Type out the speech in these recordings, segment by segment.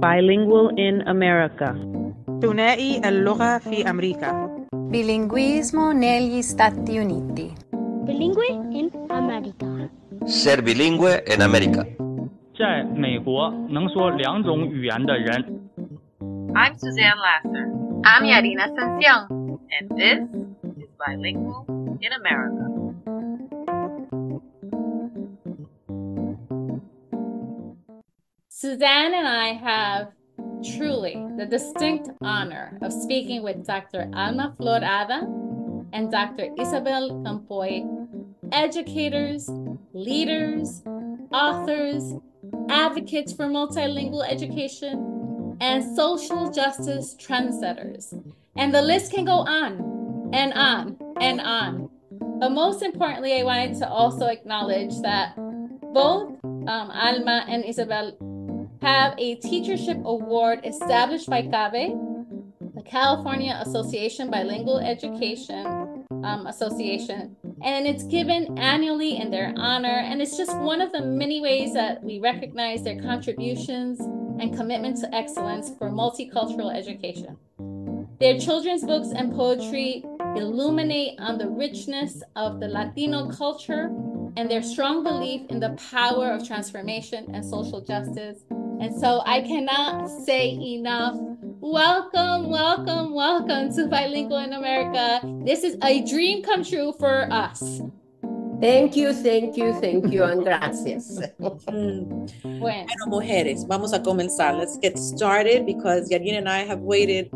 Bilingual in America. ثنائي اللغة في أمريكا Bilinguismo negli Stati Uniti. Bilingue in America. Ser bilingüe en América. 在美国能说两种语言的人。 I'm Suzanne Lasser. I'm Yarina Sanción. And this is Bilingual in America. Suzanne and I have truly the distinct honor of speaking with Dr. Alma Flor Ada and Dr. Isabel Campoy, educators, leaders, authors, advocates for multilingual education, and social justice trendsetters. And the list can go on and on and on. But most importantly, I wanted to also acknowledge that both um, Alma and Isabel have a teachership award established by CABE, the California Association Bilingual Education um, Association, and it's given annually in their honor. And it's just one of the many ways that we recognize their contributions and commitment to excellence for multicultural education. Their children's books and poetry illuminate on the richness of the Latino culture and their strong belief in the power of transformation and social justice. And so I cannot say enough. Welcome, welcome, welcome to Bilingual in America. This is a dream come true for us. Thank you, thank you, thank you, and gracias. Mm-hmm. Bueno, Bueno, mujeres, vamos a comenzar. Let's get started because Yarina and I have waited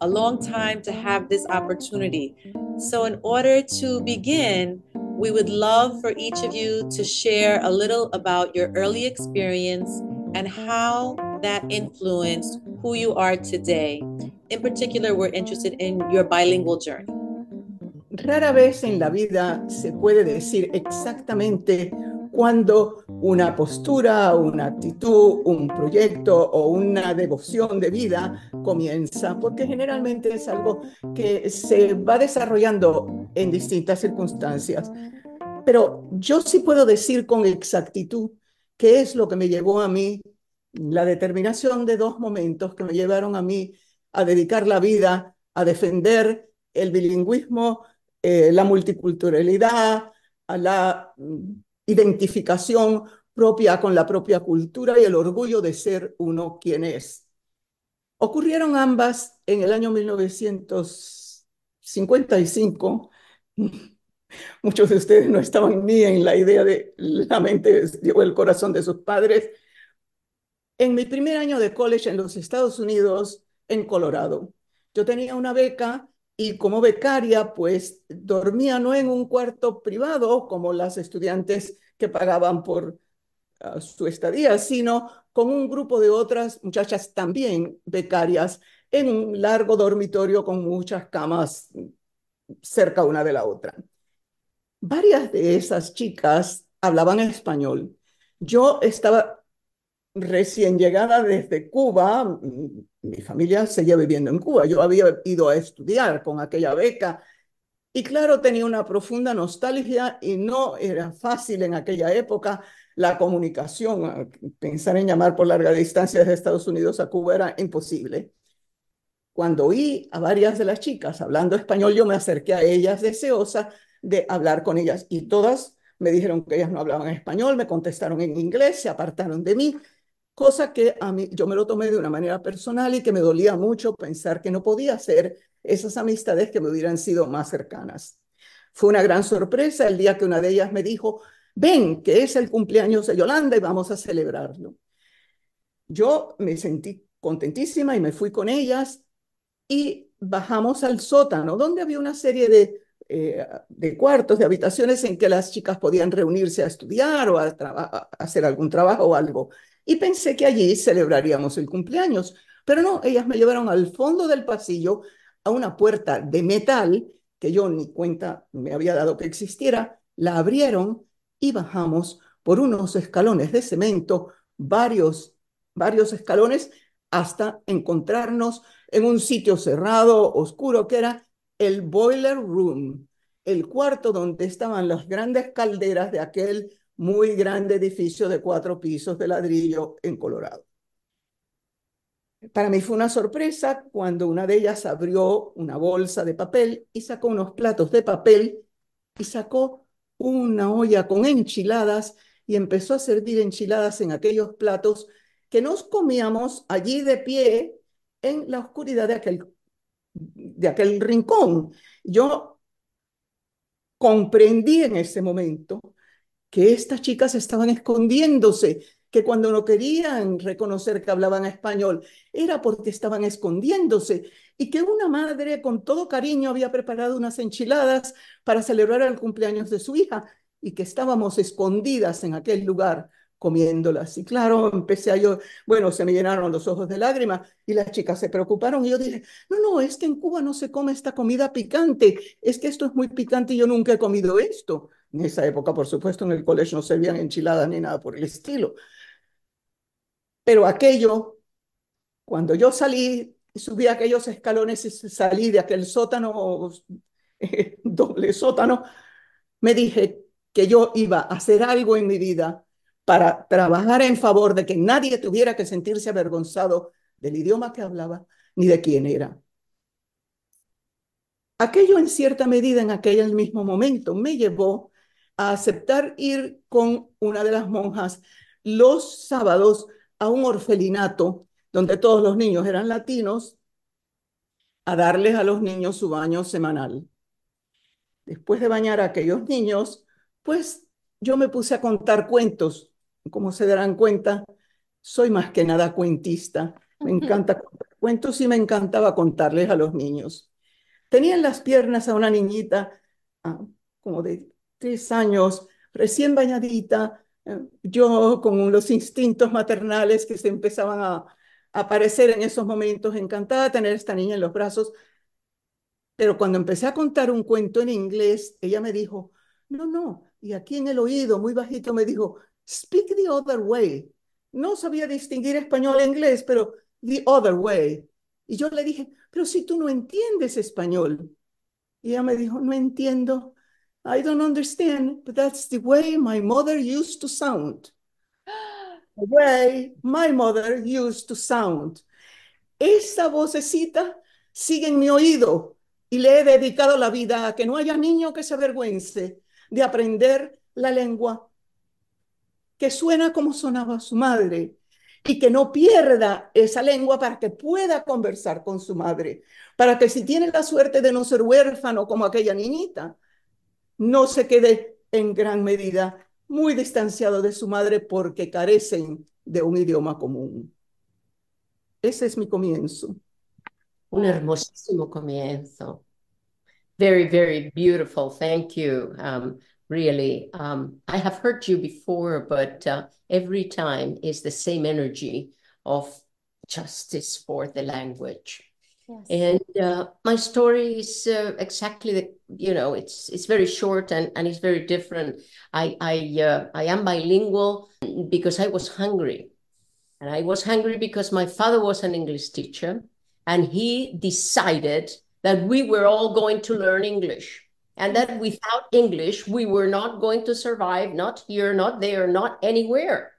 a long time to have this opportunity. So, in order to begin, we would love for each of you to share a little about your early experience and how that influenced who you are today. In particular, we're interested in your bilingual journey. Rara vez en la vida se puede decir exactamente cuándo una postura, una actitud, un proyecto o una devoción de vida comienza, porque generalmente es algo que se va desarrollando en distintas circunstancias. Pero yo sí puedo decir con exactitud qué es lo que me llevó a mí, la determinación de dos momentos que me llevaron a mí a dedicar la vida a defender el bilingüismo, eh, la multiculturalidad, a la identificación propia con la propia cultura y el orgullo de ser uno quien es. Ocurrieron ambas en el año 1955. Muchos de ustedes no estaban ni en la idea de la mente o el corazón de sus padres. En mi primer año de college en los Estados Unidos, en Colorado, yo tenía una beca y como becaria, pues dormía no en un cuarto privado como las estudiantes que pagaban por uh, su estadía, sino con un grupo de otras muchachas también becarias en un largo dormitorio con muchas camas cerca una de la otra. Varias de esas chicas hablaban español. Yo estaba recién llegada desde Cuba, mi familia seguía viviendo en Cuba, yo había ido a estudiar con aquella beca y claro, tenía una profunda nostalgia y no era fácil en aquella época la comunicación. Pensar en llamar por larga distancia desde Estados Unidos a Cuba era imposible. Cuando oí a varias de las chicas hablando español, yo me acerqué a ellas deseosa de hablar con ellas y todas me dijeron que ellas no hablaban español, me contestaron en inglés, se apartaron de mí, cosa que a mí yo me lo tomé de una manera personal y que me dolía mucho pensar que no podía hacer esas amistades que me hubieran sido más cercanas. Fue una gran sorpresa el día que una de ellas me dijo, ven, que es el cumpleaños de Yolanda y vamos a celebrarlo. Yo me sentí contentísima y me fui con ellas y bajamos al sótano, donde había una serie de, eh, de cuartos, de habitaciones en que las chicas podían reunirse a estudiar o a, a hacer algún trabajo o algo. Y pensé que allí celebraríamos el cumpleaños, pero no, ellas me llevaron al fondo del pasillo a una puerta de metal que yo ni cuenta me había dado que existiera, la abrieron y bajamos por unos escalones de cemento, varios, varios escalones, hasta encontrarnos en un sitio cerrado, oscuro, que era el Boiler Room, el cuarto donde estaban las grandes calderas de aquel muy grande edificio de cuatro pisos de ladrillo en Colorado. Para mí fue una sorpresa cuando una de ellas abrió una bolsa de papel y sacó unos platos de papel y sacó una olla con enchiladas y empezó a servir enchiladas en aquellos platos que nos comíamos allí de pie en la oscuridad de aquel, de aquel rincón. Yo comprendí en ese momento que estas chicas estaban escondiéndose que cuando no querían reconocer que hablaban español era porque estaban escondiéndose y que una madre con todo cariño había preparado unas enchiladas para celebrar el cumpleaños de su hija y que estábamos escondidas en aquel lugar comiéndolas. Y claro, empecé a yo, bueno, se me llenaron los ojos de lágrimas y las chicas se preocuparon y yo dije, no, no, es que en Cuba no se come esta comida picante, es que esto es muy picante y yo nunca he comido esto. En esa época, por supuesto, en el colegio no se veían enchiladas ni nada por el estilo. Pero aquello, cuando yo salí, subí aquellos escalones y salí de aquel sótano, doble sótano, me dije que yo iba a hacer algo en mi vida para trabajar en favor de que nadie tuviera que sentirse avergonzado del idioma que hablaba ni de quién era. Aquello en cierta medida en aquel mismo momento me llevó a aceptar ir con una de las monjas los sábados a un orfelinato donde todos los niños eran latinos a darles a los niños su baño semanal. Después de bañar a aquellos niños, pues yo me puse a contar cuentos. Como se darán cuenta, soy más que nada cuentista. Me encanta contar cuentos y me encantaba contarles a los niños. Tenía en las piernas a una niñita ah, como de tres años, recién bañadita, yo con los instintos maternales que se empezaban a, aparecer en esos momentos, encantada de tener a esta niña en los brazos, pero cuando empecé a contar un cuento en inglés, ella me dijo, no, no, y aquí en el oído, muy bajito, me dijo, speak the other way. No sabía distinguir español e inglés, pero the other way. Y yo le dije, pero si tú no entiendes español. Y ella me dijo, no entiendo. I don't understand, but that's the way my mother used to sound. The way my mother used to sound. Esa vocecita sigue en mi oído y le he dedicado la vida a que no haya niño que se avergüence de aprender la lengua que suena como sonaba su madre y que no pierda esa lengua para que pueda conversar con su madre, para que si tiene la suerte de no ser huérfano como aquella niñita, no se quede en gran medida muy distanciado de su madre porque carecen de un idioma común. Ese es mi comienzo. Un hermosísimo comienzo. Very, very beautiful. Thank you. Um, really, um, I have heard you before, but uh, every time is the same energy of justice for the language. Yes. And uh, my story is uh, exactly the you know it's it's very short and, and it's very different. I I uh, I am bilingual because I was hungry, and I was hungry because my father was an English teacher, and he decided that we were all going to learn English, and that without English we were not going to survive, not here, not there, not anywhere.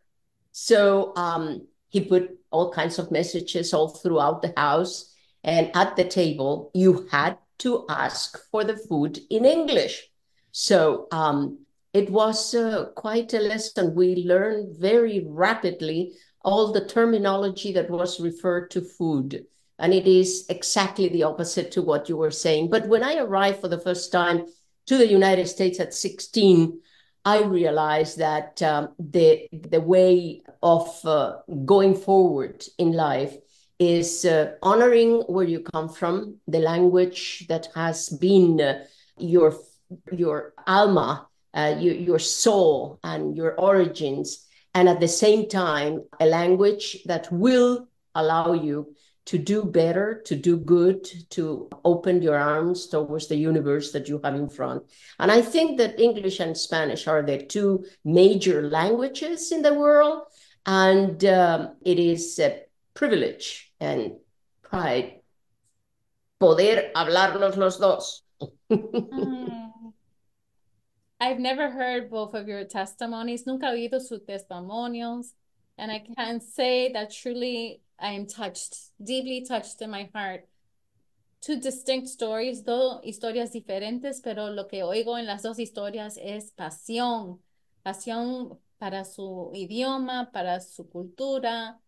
So um, he put all kinds of messages all throughout the house and at the table, you had to ask for the food in English. So um, it was uh, quite a lesson. We learned very rapidly all the terminology that was referred to food. And it is exactly the opposite to what you were saying. But when I arrived for the first time to the United States at 16, I realized that um, the, the way of uh, going forward in life is uh, honoring where you come from, the language that has been uh, your your alma, uh, your, your soul, and your origins, and at the same time, a language that will allow you to do better, to do good, to open your arms towards the universe that you have in front. And I think that English and Spanish are the two major languages in the world. And um, it is a privilege and pride poder hablarlos los dos. I've never heard both of your testimonies. Nunca oído sus testimonios. And I can say that truly I am touched, deeply touched in my heart. Two distinct stories, dos historias diferentes, pero lo que oigo en las dos historias es pasión. Pasión para su idioma, para su cultura,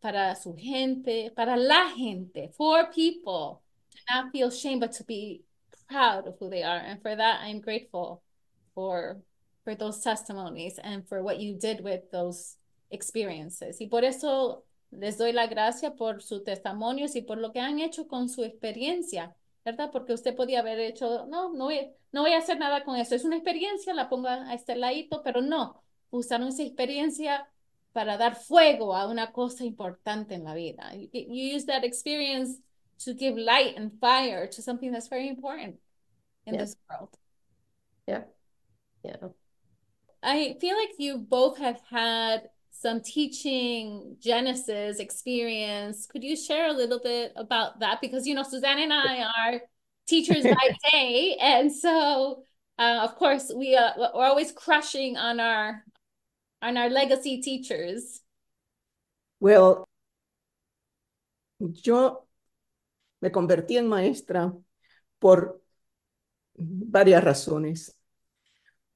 para su gente, para la gente, for people. To not feel shame, but to be proud of who they are. And for that, I'm grateful for, for those testimonies and for what you did with those experiences. Y por eso les doy la gracia por sus testimonios y por lo que han hecho con su experiencia, ¿verdad? Porque usted podía haber hecho, no, no voy, no voy a hacer nada con eso. Es una experiencia, la pongo a este ladito, pero no, usaron esa experiencia para dar fuego a una cosa importante en la vida. You, you use that experience to give light and fire to something that's very important in Yeah. this world. Yeah. Yeah. I feel like you both have had some teaching Genesis experience. Could you share a little bit about that? Because, you know, Suzanne and I are teachers by day. And so, uh, of course, we, uh, we're always crushing on our, on our legacy teachers. Well, yo me convertí en maestra por varias razones.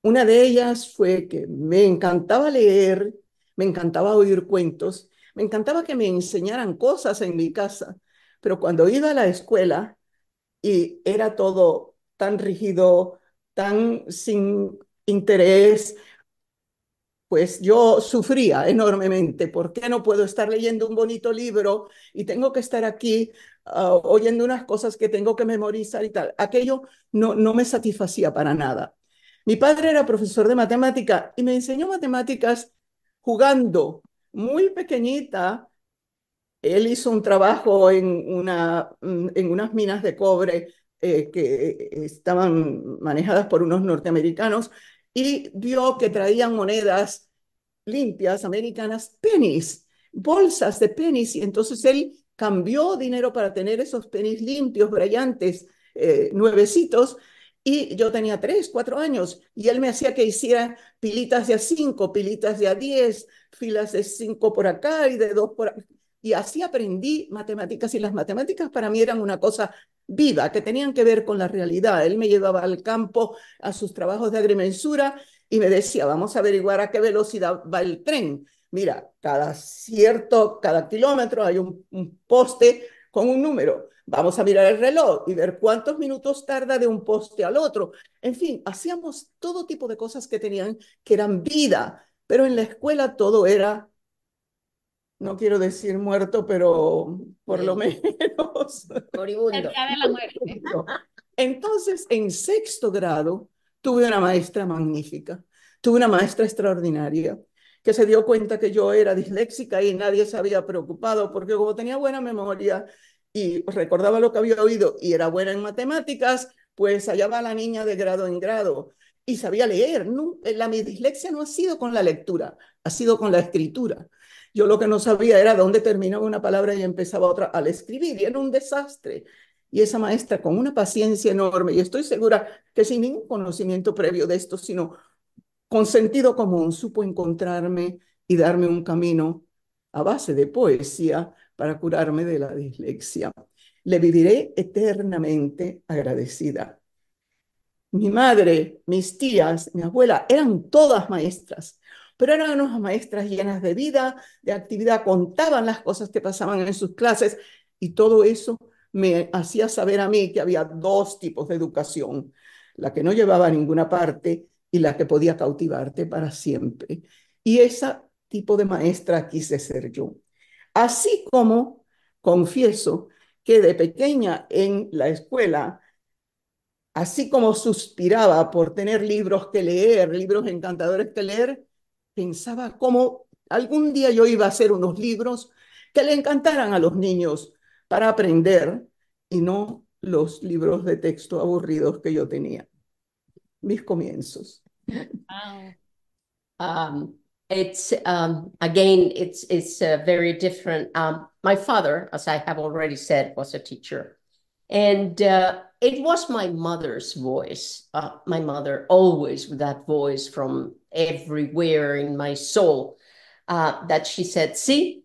Una de ellas fue que me encantaba leer, me encantaba oír cuentos, me encantaba que me enseñaran cosas en mi casa, pero cuando iba a la escuela y era todo tan rígido, tan sin interés, pues yo sufría enormemente. ¿Por qué no puedo estar leyendo un bonito libro y tengo que estar aquí uh, oyendo unas cosas que tengo que memorizar y tal? Aquello no, no me satisfacía para nada. Mi padre era profesor de matemática y me enseñó matemáticas jugando. Muy pequeñita, él hizo un trabajo en, una, en unas minas de cobre eh, que estaban manejadas por unos norteamericanos y vio que traían monedas limpias americanas, pennies, bolsas de pennies, y entonces él cambió dinero para tener esos pennies limpios, brillantes, eh, nuevecitos, y yo tenía tres, cuatro años, y él me hacía que hiciera pilitas de a cinco, pilitas de a diez, filas de cinco por acá y de dos por acá. Y así aprendí matemáticas, y las matemáticas para mí eran una cosa viva, que tenían que ver con la realidad. Él me llevaba al campo a sus trabajos de agrimensura y me decía, vamos a averiguar a qué velocidad va el tren. Mira, cada cierto, cada kilómetro hay un, un poste con un número. Vamos a mirar el reloj y ver cuántos minutos tarda de un poste al otro. En fin, hacíamos todo tipo de cosas que tenían, que eran vida, pero en la escuela todo era, no quiero decir muerto, pero por lo menos. Moribundo. Entonces, en sexto grado, tuve una maestra magnífica, tuve una maestra extraordinaria que se dio cuenta que yo era disléxica y nadie se había preocupado porque como tenía buena memoria y recordaba lo que había oído y era buena en matemáticas, pues allá va la niña de grado en grado y sabía leer. No, la mi dislexia no ha sido con la lectura, ha sido con la escritura. Yo lo que no sabía era dónde terminaba una palabra y empezaba otra al escribir y era un desastre. Y esa maestra con una paciencia enorme, y estoy segura que sin ningún conocimiento previo de esto, sino con sentido común, supo encontrarme y darme un camino a base de poesía para curarme de la dislexia. Le viviré eternamente agradecida. Mi madre, mis tías, mi abuela, eran todas maestras, pero eran unas maestras llenas de vida, de actividad, contaban las cosas que pasaban en sus clases y todo eso me hacía saber a mí que había dos tipos de educación, la que no llevaba a ninguna parte y la que podía cautivarte para siempre. Y ese tipo de maestra quise ser yo. Así como confieso que de pequeña en la escuela, así como suspiraba por tener libros que leer, libros encantadores que leer, pensaba cómo algún día yo iba a hacer unos libros que le encantaran a los niños para aprender y no los libros de texto aburridos que yo tenía. Mis comienzos. Um, it's um, again, it's it's uh, very different. Um, my father, as I have already said, was a teacher, and uh, it was my mother's voice. Uh, my mother always with that voice from everywhere in my soul uh, that she said, see,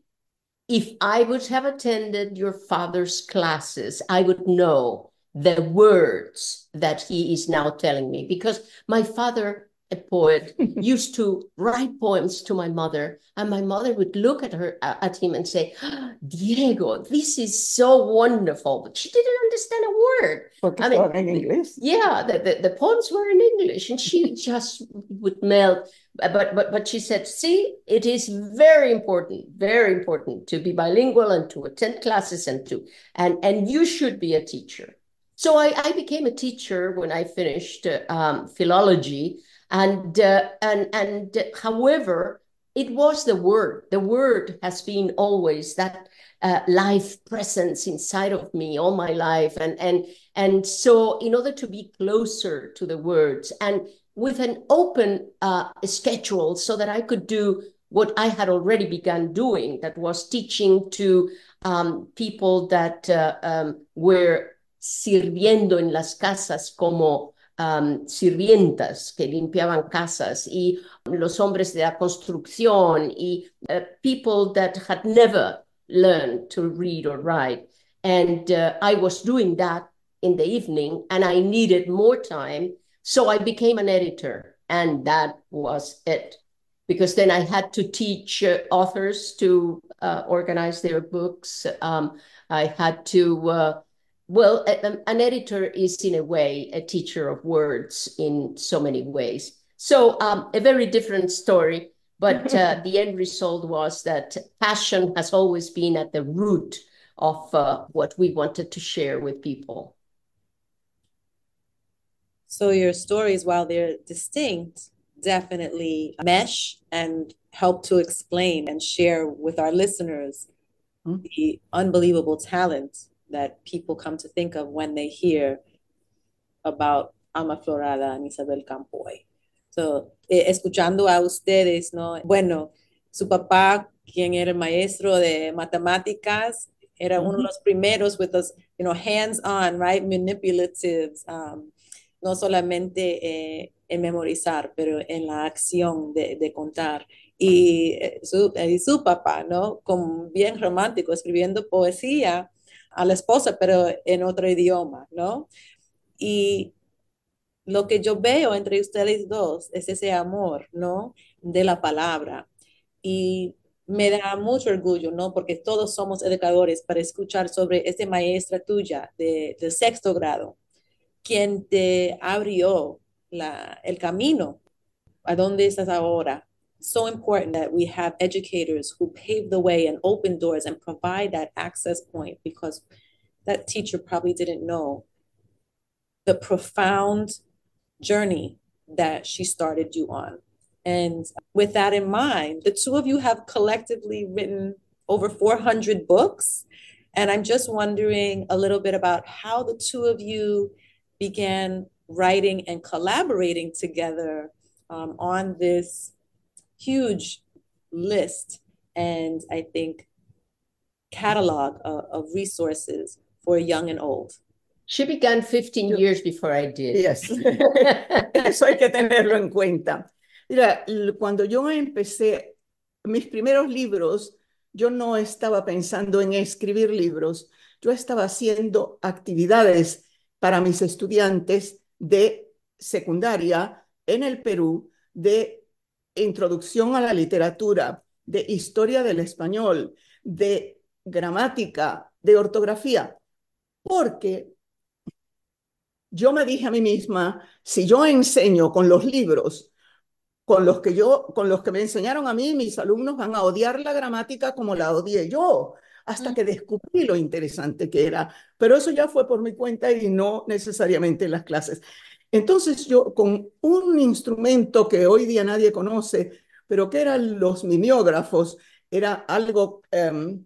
if I would have attended your father's classes, I would know the words that he is now telling me because my father a poet used to write poems to my mother and my mother would look at her at him and say diego this is so wonderful but she didn't understand a word. Porque I mean, in English. yeah the, the, the poems were in english and she just would melt. But but but she said see it is very important very important to be bilingual and to attend classes and to and and you should be a teacher. So I, I became a teacher when I finished uh, um, philology, and uh, and and however, it was the word. The word has been always that uh, life presence inside of me all my life, and and and so in order to be closer to the words and with an open uh, schedule, so that I could do what I had already begun doing, that was teaching to um, people that uh, um, were sirviendo en las casas como um, sirvientas que limpiaban casas y los hombres de la construcción y uh, people that had never learned to read or write. And uh, I was doing that in the evening and I needed more time. So I became an editor and that was it. Because then I had to teach uh, authors to uh, organize their books. Um, I had to uh, well, a, an editor is in a way a teacher of words in so many ways. So um, a very different story, but uh, the end result was that passion has always been at the root of uh, what we wanted to share with people. So your stories, while they're distinct, definitely mesh and help to explain and share with our listeners mm-hmm. the unbelievable talent that people come to think of when they hear about Alma Florada and Isabel Campoy. So, eh, escuchando a ustedes, ¿no? Bueno, su papá, quien era el maestro de matemáticas, era uno de los primeros with those, you know, hands-on, right, manipulatives, um, no solamente eh, en memorizar, pero en la acción de, de contar. Y eh, su, y su papá, ¿no? Como bien romántico, escribiendo poesía, a la esposa, pero en otro idioma, ¿no? Y lo que yo veo entre ustedes dos es ese amor, ¿no? De la palabra. Y me da mucho orgullo, ¿no? Porque todos somos educadores para escuchar sobre esa maestra tuya de, de sexto grado, quien te abrió la, el camino a dónde estás ahora, so important that we have educators who pave the way and open doors and provide that access point because that teacher probably didn't know the profound journey that she started you on. And with that in mind, the two of you have collectively written over 400 books. And I'm just wondering a little bit about how the two of you began writing and collaborating together um, on this huge list and I think catalog of, of resources for young and old. She began 15 years before I did. Yes. Eso hay que tenerlo en cuenta. Mira, cuando yo empecé mis primeros libros, yo no estaba pensando en escribir libros, yo estaba haciendo actividades para mis estudiantes de secundaria en el Perú de introducción a la literatura, de historia del español, de gramática, de ortografía, porque yo me dije a mí misma, si yo enseño con los libros, con los que yo, con los que me enseñaron a mí, mis alumnos van a odiar la gramática como la odié yo, hasta que descubrí lo interesante que era. Pero eso ya fue por mi cuenta y no necesariamente en las clases. Entonces yo con un instrumento que hoy día nadie conoce, pero que eran los mimeógrafos, era algo, um,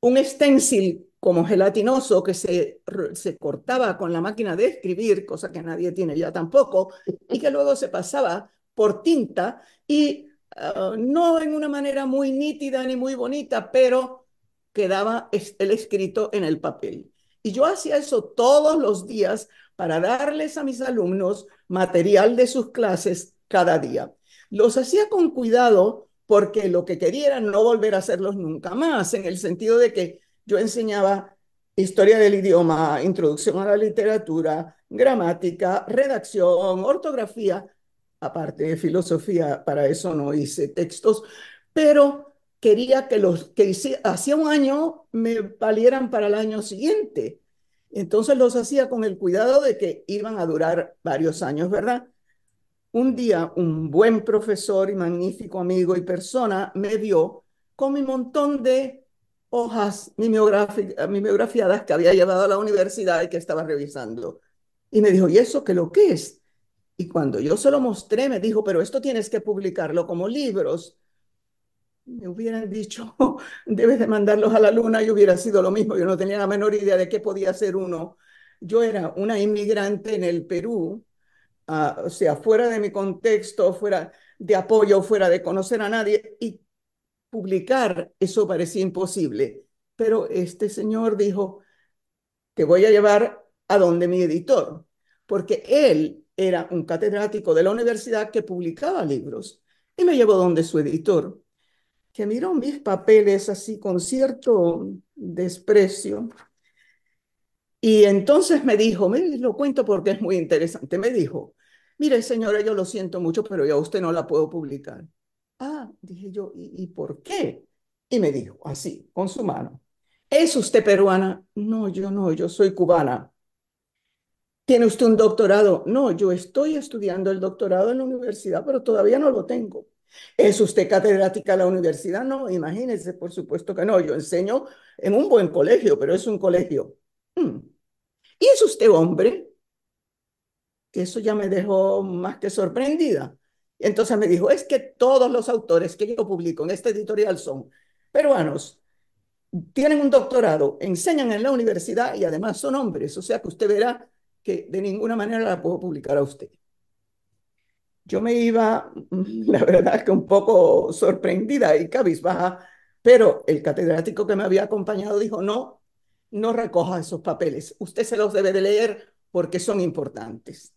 un stencil como gelatinoso que se, se cortaba con la máquina de escribir, cosa que nadie tiene ya tampoco, y que luego se pasaba por tinta y uh, no en una manera muy nítida ni muy bonita, pero quedaba el escrito en el papel. Y yo hacía eso todos los días para darles a mis alumnos material de sus clases cada día. Los hacía con cuidado porque lo que quería no volver a hacerlos nunca más, en el sentido de que yo enseñaba historia del idioma, introducción a la literatura, gramática, redacción, ortografía, aparte de filosofía, para eso no hice textos, pero quería que los que hacía un año me valieran para el año siguiente. Entonces los hacía con el cuidado de que iban a durar varios años, ¿verdad? Un día un buen profesor y magnífico amigo y persona me vio con mi montón de hojas mimeografiadas que había llevado a la universidad y que estaba revisando. Y me dijo, ¿y eso qué lo que es? Y cuando yo se lo mostré, me dijo, pero esto tienes que publicarlo como libros. Me hubieran dicho, debes de mandarlos a la luna y hubiera sido lo mismo. Yo no tenía la menor idea de qué podía ser uno. Yo era una inmigrante en el Perú, uh, o sea, fuera de mi contexto, fuera de apoyo, fuera de conocer a nadie. Y publicar eso parecía imposible. Pero este señor dijo que voy a llevar a donde mi editor, porque él era un catedrático de la universidad que publicaba libros y me llevó donde su editor, que miró mis papeles así con cierto desprecio. Y entonces me dijo, me lo cuento porque es muy interesante, me dijo, mire señora, yo lo siento mucho, pero ya usted no la puedo publicar. Ah, dije yo, ¿y, por qué? Y me dijo, así, con su mano, ¿es usted peruana? No, yo no, yo soy cubana. ¿Tiene usted un doctorado? No, yo estoy estudiando el doctorado en la universidad, pero todavía no lo tengo. ¿Es usted catedrática de la universidad? No, imagínese, por supuesto que no. Yo enseño en un buen colegio, pero es un colegio. Hmm. ¿Y es usted hombre? Eso ya me dejó más que sorprendida. Entonces me dijo, es que todos los autores que yo publico en esta editorial son peruanos, tienen un doctorado, enseñan en la universidad y además son hombres. O sea que usted verá que de ninguna manera la puedo publicar a usted. Yo me iba, la verdad que un poco sorprendida y cabizbaja, pero el catedrático que me había acompañado dijo, no, no recoja esos papeles, usted se los debe de leer porque son importantes.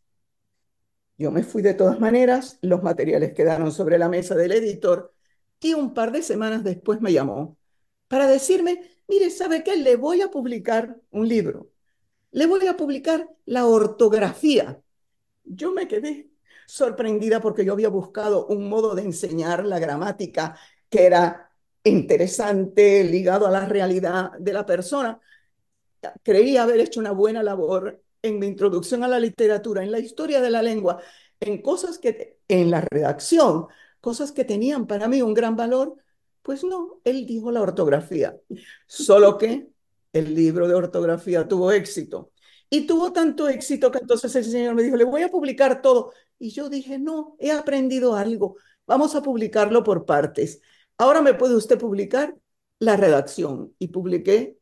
Yo me fui de todas maneras, los materiales quedaron sobre la mesa del editor y un par de semanas después me llamó para decirme, mire, ¿sabe qué? Le voy a publicar un libro. Le voy a publicar la ortografía. Yo me quedé sorprendida porque yo había buscado un modo de enseñar la gramática que era interesante, ligado a la realidad de la persona. Creía haber hecho una buena labor en mi introducción a la literatura, en la historia de la lengua, en cosas que, en la redacción, cosas que tenían para mí un gran valor, pues no, él dijo la ortografía. Solo que el libro de ortografía tuvo éxito. Y tuvo tanto éxito que entonces el señor me dijo, le voy a publicar todo. Y yo dije, no, he aprendido algo, vamos a publicarlo por partes. Ahora me puede usted publicar la redacción. Y publiqué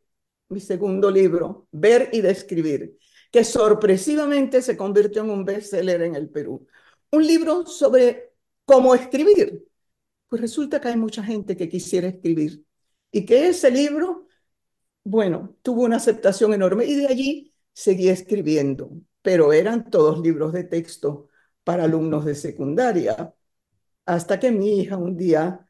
mi segundo libro, Ver y Describir que sorpresivamente se convirtió en un bestseller en el Perú. Un libro sobre cómo escribir. Pues resulta que hay mucha gente que quisiera escribir y que ese libro, bueno, tuvo una aceptación enorme y de allí seguí escribiendo, pero eran todos libros de texto para alumnos de secundaria, hasta que mi hija un día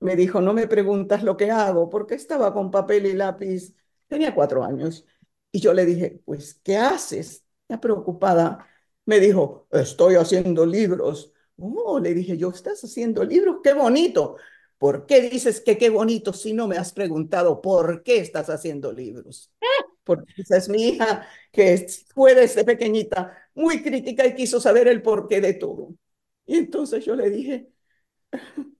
me dijo, no me preguntas lo que hago, porque estaba con papel y lápiz, tenía cuatro años, y yo le dije, pues, ¿qué haces? Ya preocupada, me dijo, estoy haciendo libros. Oh, le dije yo, ¿estás haciendo libros? ¡Qué bonito! ¿Por qué dices que qué bonito si no me has preguntado por qué estás haciendo libros? Porque esa es mi hija que fue desde pequeñita muy crítica y quiso saber el porqué de todo. Y entonces yo le dije,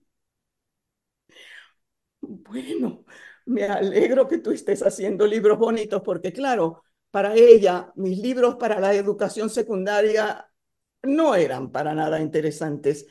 bueno, me alegro que tú estés haciendo libros bonitos porque claro, para ella mis libros para la educación secundaria no eran para nada interesantes,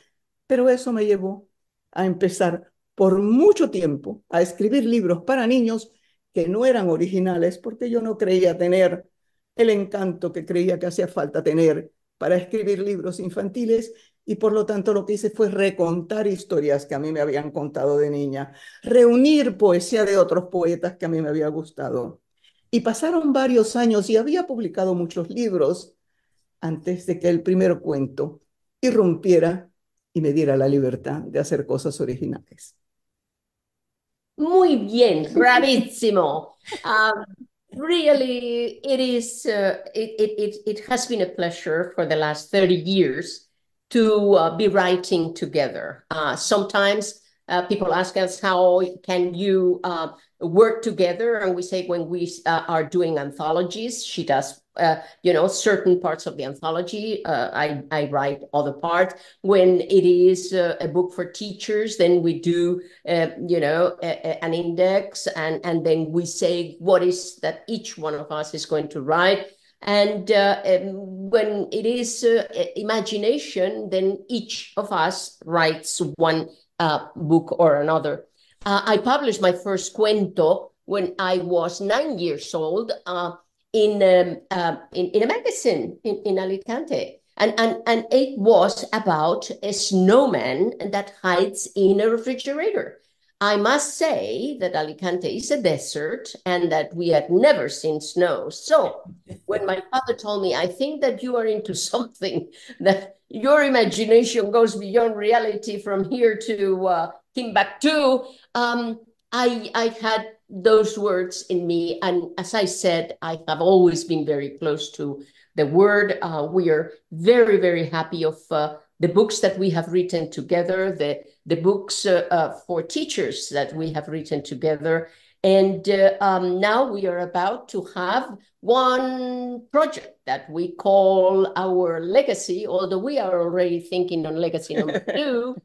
pero eso me llevó a empezar por mucho tiempo a escribir libros para niños que no eran originales porque yo no creía tener el encanto que creía que hacía falta tener para escribir libros infantiles y por lo tanto lo que hice fue recontar historias que a mí me habían contado de niña, reunir poesía de otros poetas que a mí me había gustado. Y pasaron varios años y había publicado muchos libros antes de que el primer cuento irrumpiera y me diera la libertad de hacer cosas originales. Muy bien, bravissimo. Um, really, it is. Uh, it, it it has been a pleasure for the last thirty years to uh, be writing together. Uh, sometimes uh, people ask us how can you uh, work together, and we say when we uh, are doing anthologies, she does uh, you know, certain parts of the anthology. Uh, I, I write other parts. When it is uh, a book for teachers, then we do, uh, you know, a, a, an index and, and then we say what is that each one of us is going to write. And uh, um, when it is imagination, then each of us writes one book or another. I published my first cuento when I was nine years old in, um, uh, in, in a magazine in, in Alicante. And, and, and it was about a snowman that hides in a refrigerator. I must say that Alicante is a desert and that we had never seen snow. So when my father told me, I think that you are into something that your imagination goes beyond reality from here to uh, Timbuktu, um, I, I had those words in me. And as I said, I have always been very close to the word. Uh, we are very, very happy of uh, the books that we have written together, the, the books uh, uh for teachers that we have written together. And uh, um, now we are about to have one project that we call our legacy, although we are already thinking on legacy number two,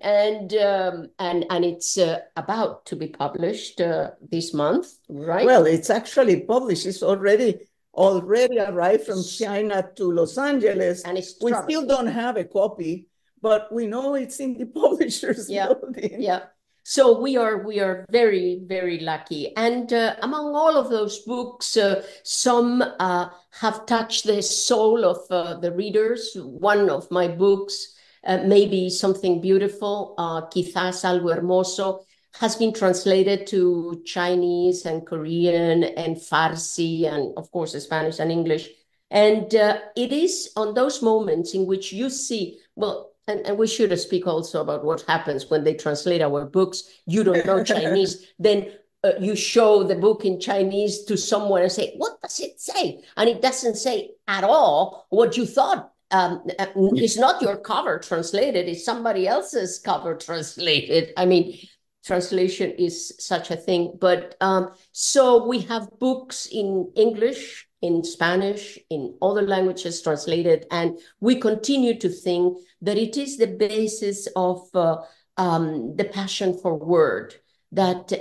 and um, and and it's uh, about to be published uh, this month, right? Well, it's actually published. It's already already arrived from China to Los Angeles, and it's we still don't have a copy, but we know it's in the publisher's yeah. building. Yeah. So we are we are very very lucky, and uh, among all of those books, uh, some uh, have touched the soul of uh, the readers. One of my books, uh, maybe something beautiful, uh, quizás algo hermoso, has been translated to Chinese and Korean and Farsi and of course Spanish and English. And it is on those moments in which you see well and, and we should speak also about what happens when they translate our books. You don't know Chinese, then uh, you show the book in Chinese to someone and say, What does it say? And it doesn't say at all what you thought. Um, uh, it's not your cover translated, it's somebody else's cover translated. I mean, translation is such a thing. But um, so we have books in English, in Spanish, in other languages translated, and we continue to think that it is the basis of uh, um, the passion for word that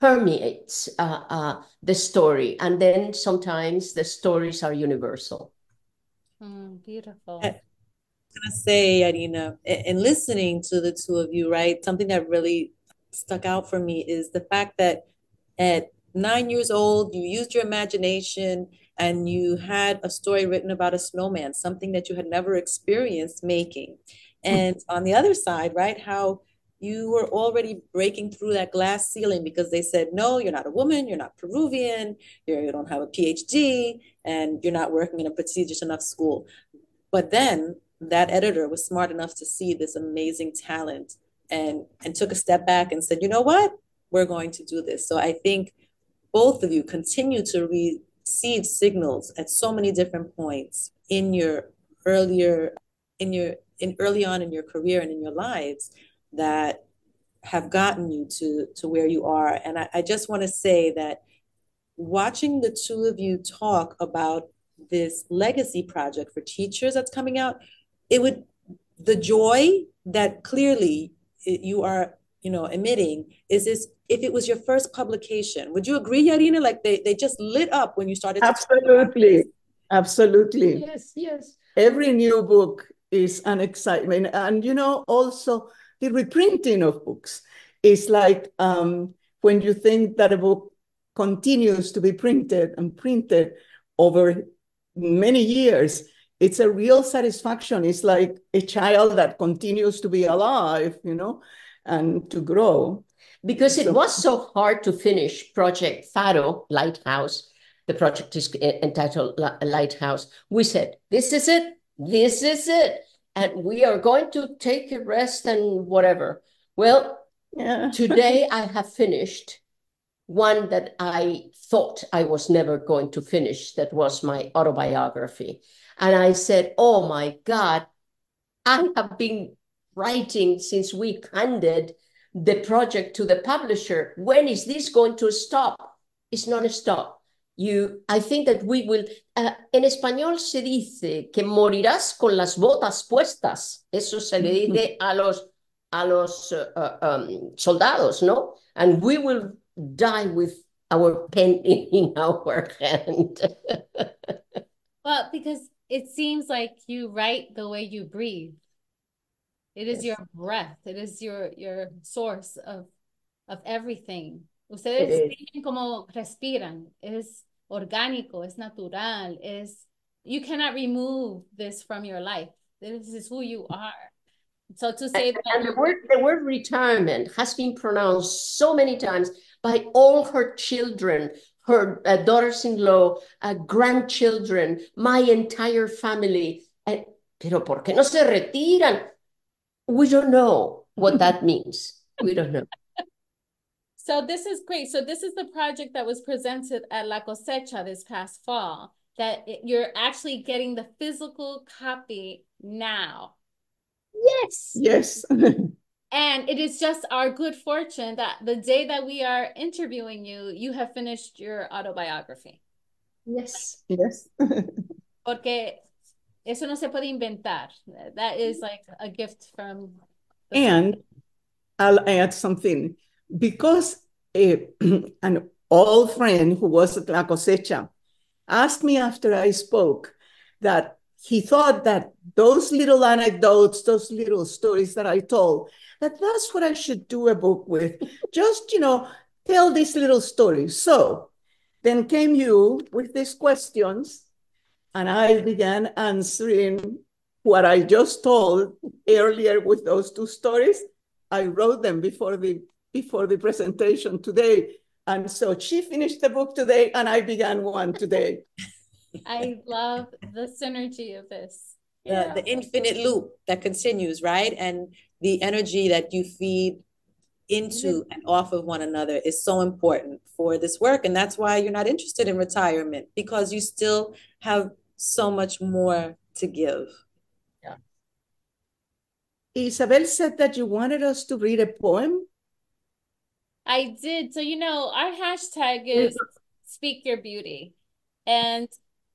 permeates uh, uh, the story, and then sometimes the stories are universal. Mm, beautiful. I- I'm gonna say, Yarina, in listening to the two of you, right? Something that really stuck out for me is the fact that at nine years old, you used your imagination and you had a story written about a snowman, something that you had never experienced making. And on the other side, right, how you were already breaking through that glass ceiling because they said, no, you're not a woman, you're not Peruvian, you're, you don't have a PhD, and you're not working in a prestigious enough school. But then that editor was smart enough to see this amazing talent and and took a step back and said, you know what, we're going to do this. So I think both of you continue to receive signals at so many different points in your earlier in your in early on in your career and in your lives that have gotten you to to where you are. And I, I just want to say that watching the two of you talk about this legacy project for teachers that's coming out, it would the joy that clearly you are you know emitting is this if it was your first publication would you agree yarina? Like they, they just lit up when you started absolutely. Absolutely. Yes yes. Every new book is an excitement. And you know also the reprinting of books is like um, when you think that a book continues to be printed and printed over many years it's a real satisfaction. It's like a child that continues to be alive, you know, and to grow. Because it so, was so hard to finish Project Faro Lighthouse. the project is entitled Lighthouse. We said, this is it, this is it, and we are going to take a rest and whatever. Well, yeah. today I have finished one that I thought I was never going to finish, that was my autobiography. And I said, oh my God, I have been writing since we handed the project to the publisher. When is this going to stop? It's not a stop. You, I think that we will. Uh, en español se dice que morirás con las botas puestas. Eso se le dice a los a los uh, um, soldados, no? And we will die with our pen in, our hand. well, because it seems like you write the way you breathe. It is yes. your breath. It is your your source of of everything. Ustedes viven como respiran. Es orgánico, es natural, es you cannot remove this from your life. This is who you are. So to say and, that and the word the word retirement has been pronounced so many times by all her children, her uh, daughters-in-law, uh, grandchildren, my entire family. Uh, pero ¿por qué no se retiran? We don't know what that means. We don't know. So this is great. So this is the project that was presented at La Cosecha this past fall, that it, you're actually getting the physical copy now. Yes. Yes. and it is just our good fortune that the day that we are interviewing you, you have finished your autobiography. Yes. Yes. Porque eso no se puede inventar. That is like a gift from. And I'll add something because an old friend who was at La Cosecha asked me after I spoke that he thought that those little anecdotes, those little stories that I told, that that's what I should do a book with. Just, you know, tell these little stories. So then came you with these questions, and I began answering what I just told earlier with those two stories. I wrote them before the before the presentation today. And so she finished the book today, and I began one today. I love the synergy of this. Yeah, the infinite loop that continues, right? And the energy that you feed into mm-hmm. and off of one another is so important for this work. And that's why you're not interested in retirement because you still have so much more to give. Yeah. Isabel said that you wanted us to read a poem. I did. So, you know, our hashtag is speak your beauty. And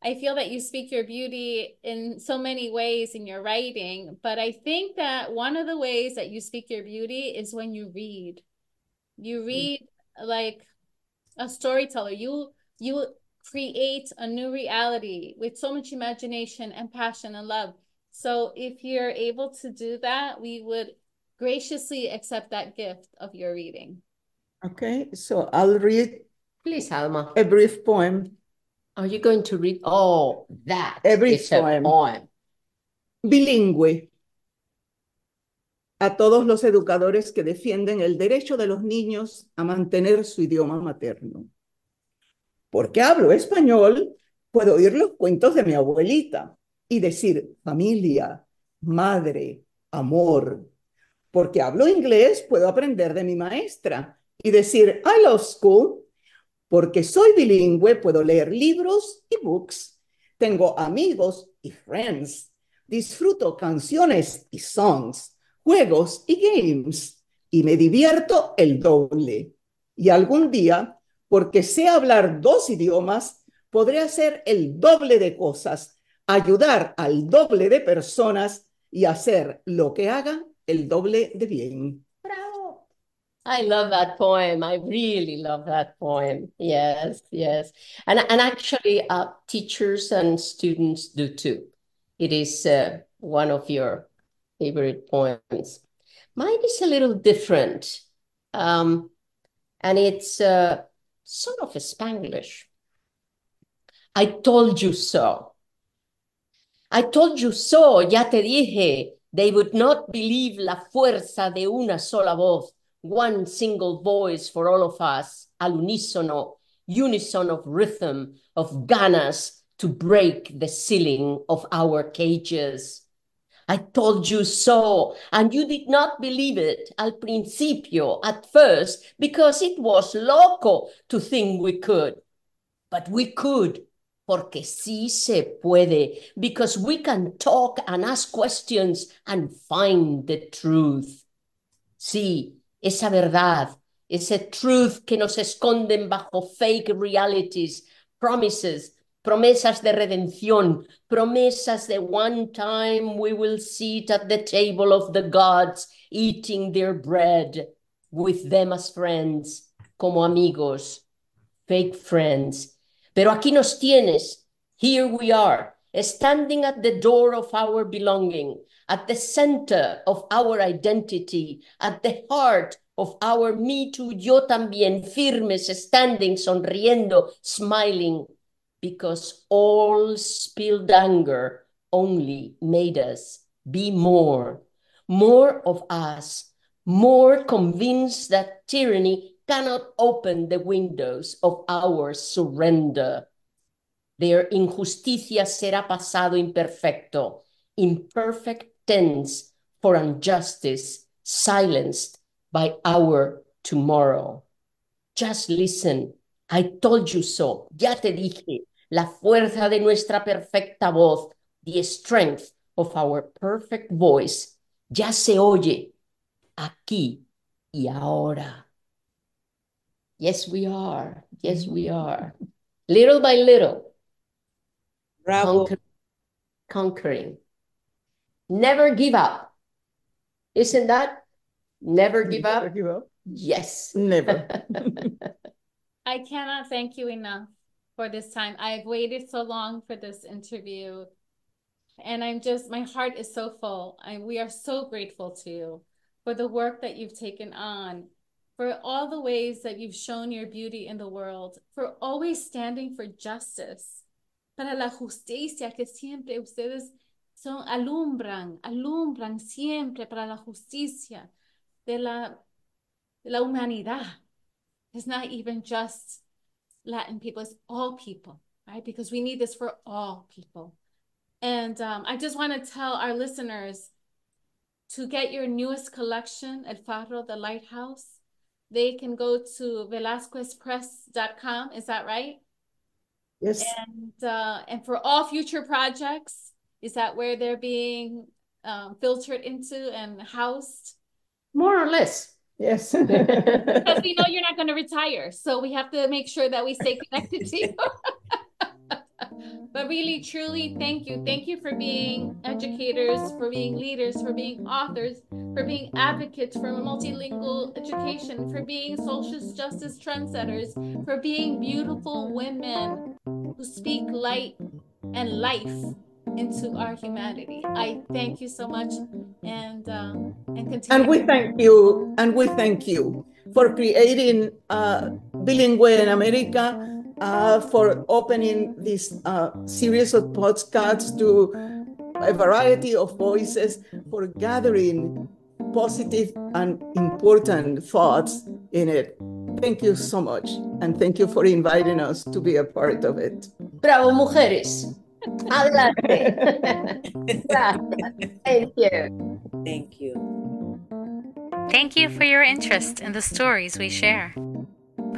I feel that you speak your beauty in so many ways in your writing, but I think that one of the ways that you speak your beauty is when you read. You mm. read like a storyteller. You you create a new reality with so much imagination and passion and love. So if you're able to do that, we would graciously accept that gift of your reading. Okay, so I'll read. Please, Alma. A brief poem. Are you going to read? Oh, that. A brief poem. poem. Bilingüe. A todos los educadores que defienden el derecho de los niños a mantener su idioma materno. Porque hablo español, puedo oír los cuentos de mi abuelita y decir familia, madre, amor. Porque hablo inglés, puedo aprender de mi maestra y decir, I love school, porque soy bilingüe, puedo leer libros y books, tengo amigos y friends, disfruto canciones y songs, juegos y games, y me divierto el doble. Y algún día, porque sé hablar dos idiomas, podré hacer el doble de cosas, ayudar al doble de personas y hacer lo que haga el doble de bien. I love that poem. I really love that poem. Yes, yes. And, and actually, uh, teachers and students do too. It is uh, one of your favorite poems. Mine is a little different. Um, and it's uh, sort of a Spanglish. I told you so. I told you so, ya te dije. They would not believe la fuerza de una sola voz one single voice for all of us, al unísono, unison of rhythm, of ganas to break the ceiling of our cages. I told you so, and you did not believe it al principio, at first, because it was loco to think we could. But we could, porque sí se puede, because we can talk and ask questions and find the truth. Sí, esa verdad, ese truth que nos esconden bajo fake realities, promises, promesas de redención, promesas de one time we will sit at the table of the gods, eating their bread with them as friends, como amigos, fake friends. Pero aquí nos tienes. Here we are, standing at the door of our belonging, at the center of our identity, at the heart of our me too, yo también, firmes, standing, sonriendo, smiling, because all spilled anger only made us be more, more of us, more convinced that tyranny cannot open the windows of our surrender. Their injusticia será pasado imperfecto, imperfect tense for injustice, silenced by our tomorrow. Just listen. I told you so. Ya te dije. La fuerza de nuestra perfecta voz, the strength of our perfect voice, ya se oye aquí y ahora. Yes, we are. Yes, we are. Little by little. Bravo. Conquer conquering. Never give up. Isn't that? Never give up? Never give up? Yes. Never. I cannot thank you enough for this time. I've waited so long for this interview. And I'm just, my heart is so full. And we are so grateful to you for the work that you've taken on, for all the ways that you've shown your beauty in the world, for always standing for justice, para la justicia que siempre ustedes son, alumbran, alumbran siempre para la justicia de la, de la humanidad. It's not even just Latin people, it's all people, right? Because we need this for all people. And um, I just want to tell our listeners to get your newest collection El Faro, the Lighthouse. They can go to velasquezpress.com. Is that right? Yes. And uh, and for all future projects, is that where they're being um, filtered into and housed? More or less. Yes. because we know you're not going to retire, so we have to make sure that we stay connected to you. but really, truly, thank you. Thank you for being educators, for being leaders, for being authors, for being advocates for multilingual education, for being social justice trendsetters, for being beautiful women who speak light and life into our humanity. I thank you so much, and um, and continue. And we thank you, and we thank you for creating uh, Bilingue in America, uh, for opening this uh, series of podcasts to a variety of voices, for gathering positive and important thoughts in it. Thank you so much, and thank you for inviting us to be a part of it. Bravo, mujeres. Adelante. Gracias. Thank you. Thank you. Thank you for your interest in the stories we share.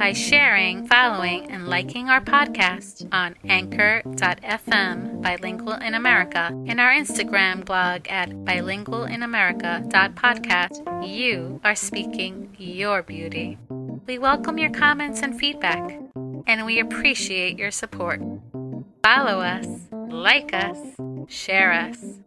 By sharing, following, and liking our podcast on anchor.fm bilingual in America and our Instagram blog at bilingualinamerica.podcast, you are speaking your beauty. We welcome your comments and feedback, and we appreciate your support. Follow us, like us, share us.